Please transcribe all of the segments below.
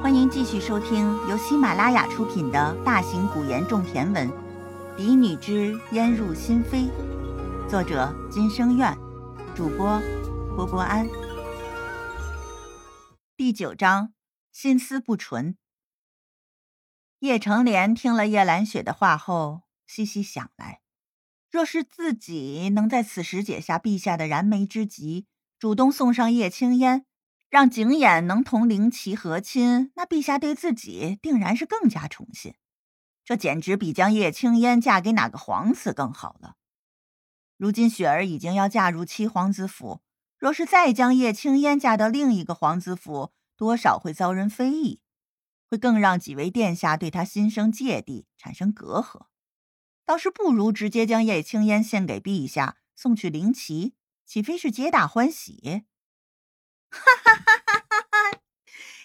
欢迎继续收听由喜马拉雅出品的大型古言种田文《嫡女之烟入心扉》，作者金生院，主播波波安。第九章，心思不纯。叶成莲听了叶兰雪的话后，细细想来，若是自己能在此时解下陛下的燃眉之急，主动送上叶青烟。让景琰能同灵齐和亲，那陛下对自己定然是更加宠信。这简直比将叶青烟嫁给哪个皇子更好了。如今雪儿已经要嫁入七皇子府，若是再将叶青烟嫁到另一个皇子府，多少会遭人非议，会更让几位殿下对他心生芥蒂，产生隔阂。倒是不如直接将叶青烟献给陛下，送去灵齐，岂非是皆大欢喜？哈哈哈哈哈！哈！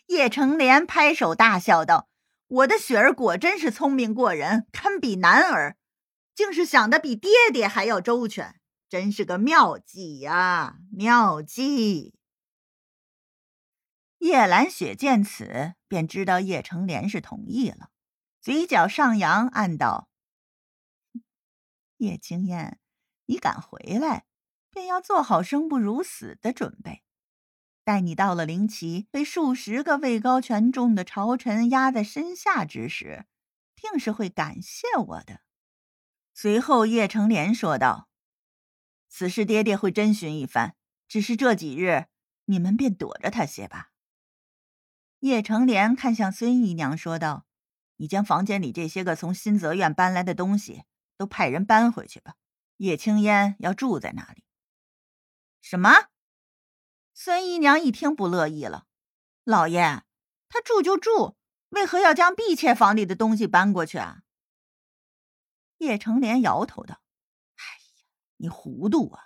叶成莲拍手大笑道：“我的雪儿果真是聪明过人，堪比男儿，竟是想的比爹爹还要周全，真是个妙计呀，妙计！”叶兰雪见此，便知道叶成莲是同意了，嘴角上扬，暗道：“叶青燕，你敢回来，便要做好生不如死的准备。”待你到了灵旗，被数十个位高权重的朝臣压在身下之时，定是会感谢我的。随后，叶成莲说道：“此事爹爹会征询一番，只是这几日你们便躲着他些吧。”叶成莲看向孙姨娘说道：“你将房间里这些个从新泽院搬来的东西都派人搬回去吧。叶青烟要住在那里。”什么？孙姨娘一听不乐意了：“老爷，他住就住，为何要将婢妾房里的东西搬过去啊？”叶成莲摇头道：“哎呀，你糊涂啊！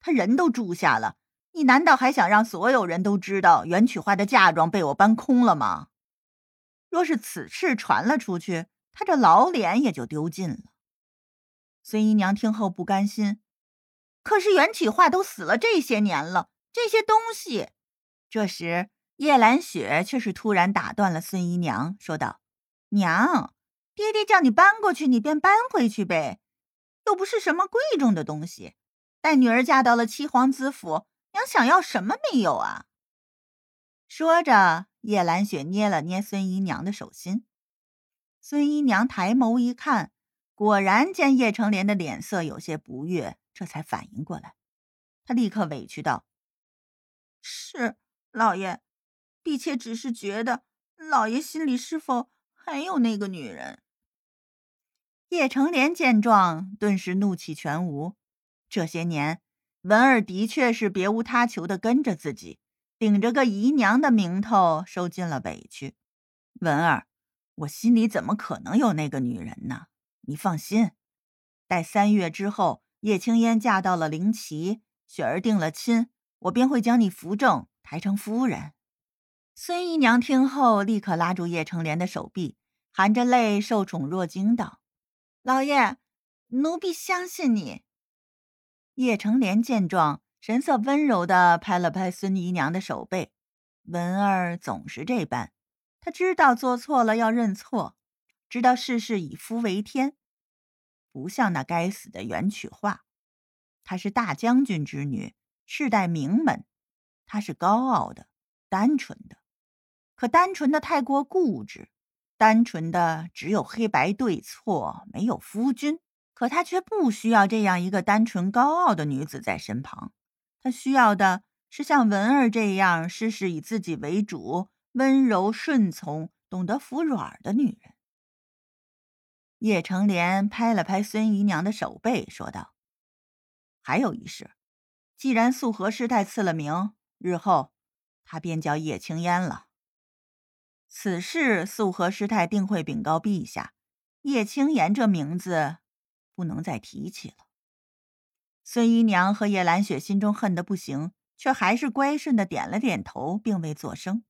他人都住下了，你难道还想让所有人都知道袁曲花的嫁妆被我搬空了吗？若是此事传了出去，他这老脸也就丢尽了。”孙姨娘听后不甘心：“可是袁曲花都死了这些年了。”这些东西，这时叶兰雪却是突然打断了孙姨娘，说道：“娘，爹爹叫你搬过去，你便搬回去呗，又不是什么贵重的东西。待女儿嫁到了七皇子府，娘想要什么没有啊？”说着，叶兰雪捏了捏孙姨娘的手心。孙姨娘抬眸一看，果然见叶成莲的脸色有些不悦，这才反应过来，她立刻委屈道。是老爷，婢妾只是觉得老爷心里是否还有那个女人？叶成莲见状，顿时怒气全无。这些年，文儿的确是别无他求的跟着自己，顶着个姨娘的名头，受尽了委屈。文儿，我心里怎么可能有那个女人呢？你放心，待三月之后，叶青烟嫁到了灵奇，雪儿定了亲。我便会将你扶正，抬成夫人。孙姨娘听后，立刻拉住叶成莲的手臂，含着泪，受宠若惊道：“老爷，奴婢相信你。”叶成莲见状，神色温柔的拍了拍孙姨娘的手背。文儿总是这般，她知道做错了要认错，知道事事以夫为天，不像那该死的袁曲化，她是大将军之女。世代名门，她是高傲的、单纯的，可单纯的太过固执，单纯的只有黑白对错，没有夫君。可她却不需要这样一个单纯高傲的女子在身旁，她需要的是像文儿这样事事以自己为主、温柔顺从、懂得服软的女人。叶成莲拍了拍孙姨娘的手背，说道：“还有一事。”既然素和师太赐了名，日后他便叫叶青烟了。此事素和师太定会禀告陛下，叶青言这名字不能再提起了。孙姨娘和叶兰雪心中恨得不行，却还是乖顺的点了点头，并未作声。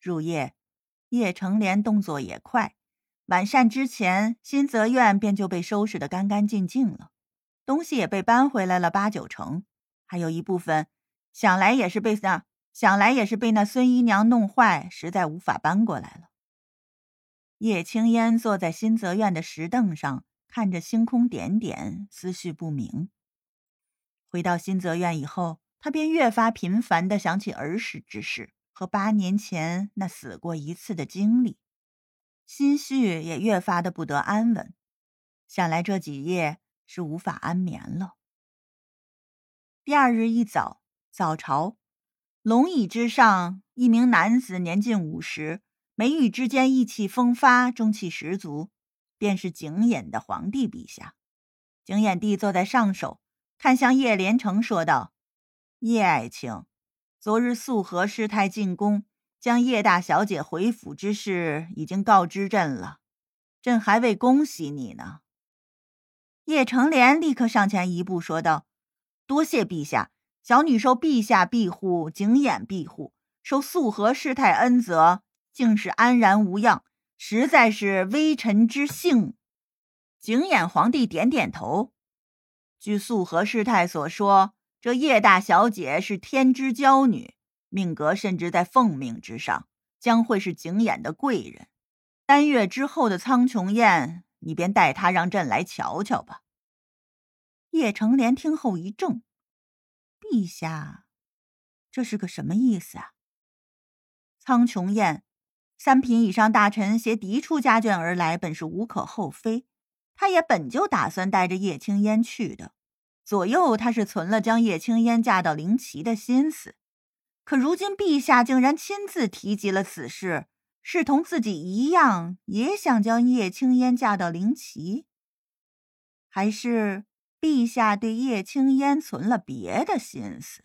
入夜，叶成莲动作也快，晚膳之前，新泽院便就被收拾得干干净净了。东西也被搬回来了八九成，还有一部分，想来也是被那想来也是被那孙姨娘弄坏，实在无法搬过来了。叶青烟坐在新泽院的石凳上，看着星空点点，思绪不明。回到新泽院以后，他便越发频繁的想起儿时之事和八年前那死过一次的经历，心绪也越发的不得安稳。想来这几夜是无法安眠了。第二日一早，早朝。龙椅之上，一名男子年近五十，眉宇之间意气风发，中气十足，便是景琰的皇帝陛下。景琰帝坐在上首，看向叶连城，说道：“叶爱卿，昨日素和师太进宫，将叶大小姐回府之事已经告知朕了，朕还未恭喜你呢。”叶成莲立刻上前一步，说道：“多谢陛下。”小女受陛下庇护，景琰庇护，受素和师太恩泽，竟是安然无恙，实在是微臣之幸。景琰皇帝点点头。据素和师太所说，这叶大小姐是天之娇女，命格甚至在凤命之上，将会是景琰的贵人。三月之后的苍穹宴，你便带他让朕来瞧瞧吧。叶成莲听后一怔。陛下，这是个什么意思啊？苍穹宴，三品以上大臣携嫡出家眷而来，本是无可厚非。他也本就打算带着叶青烟去的，左右他是存了将叶青烟嫁到灵旗的心思。可如今陛下竟然亲自提及了此事，是同自己一样，也想将叶青烟嫁到灵奇，还是？陛下对叶青烟存了别的心思。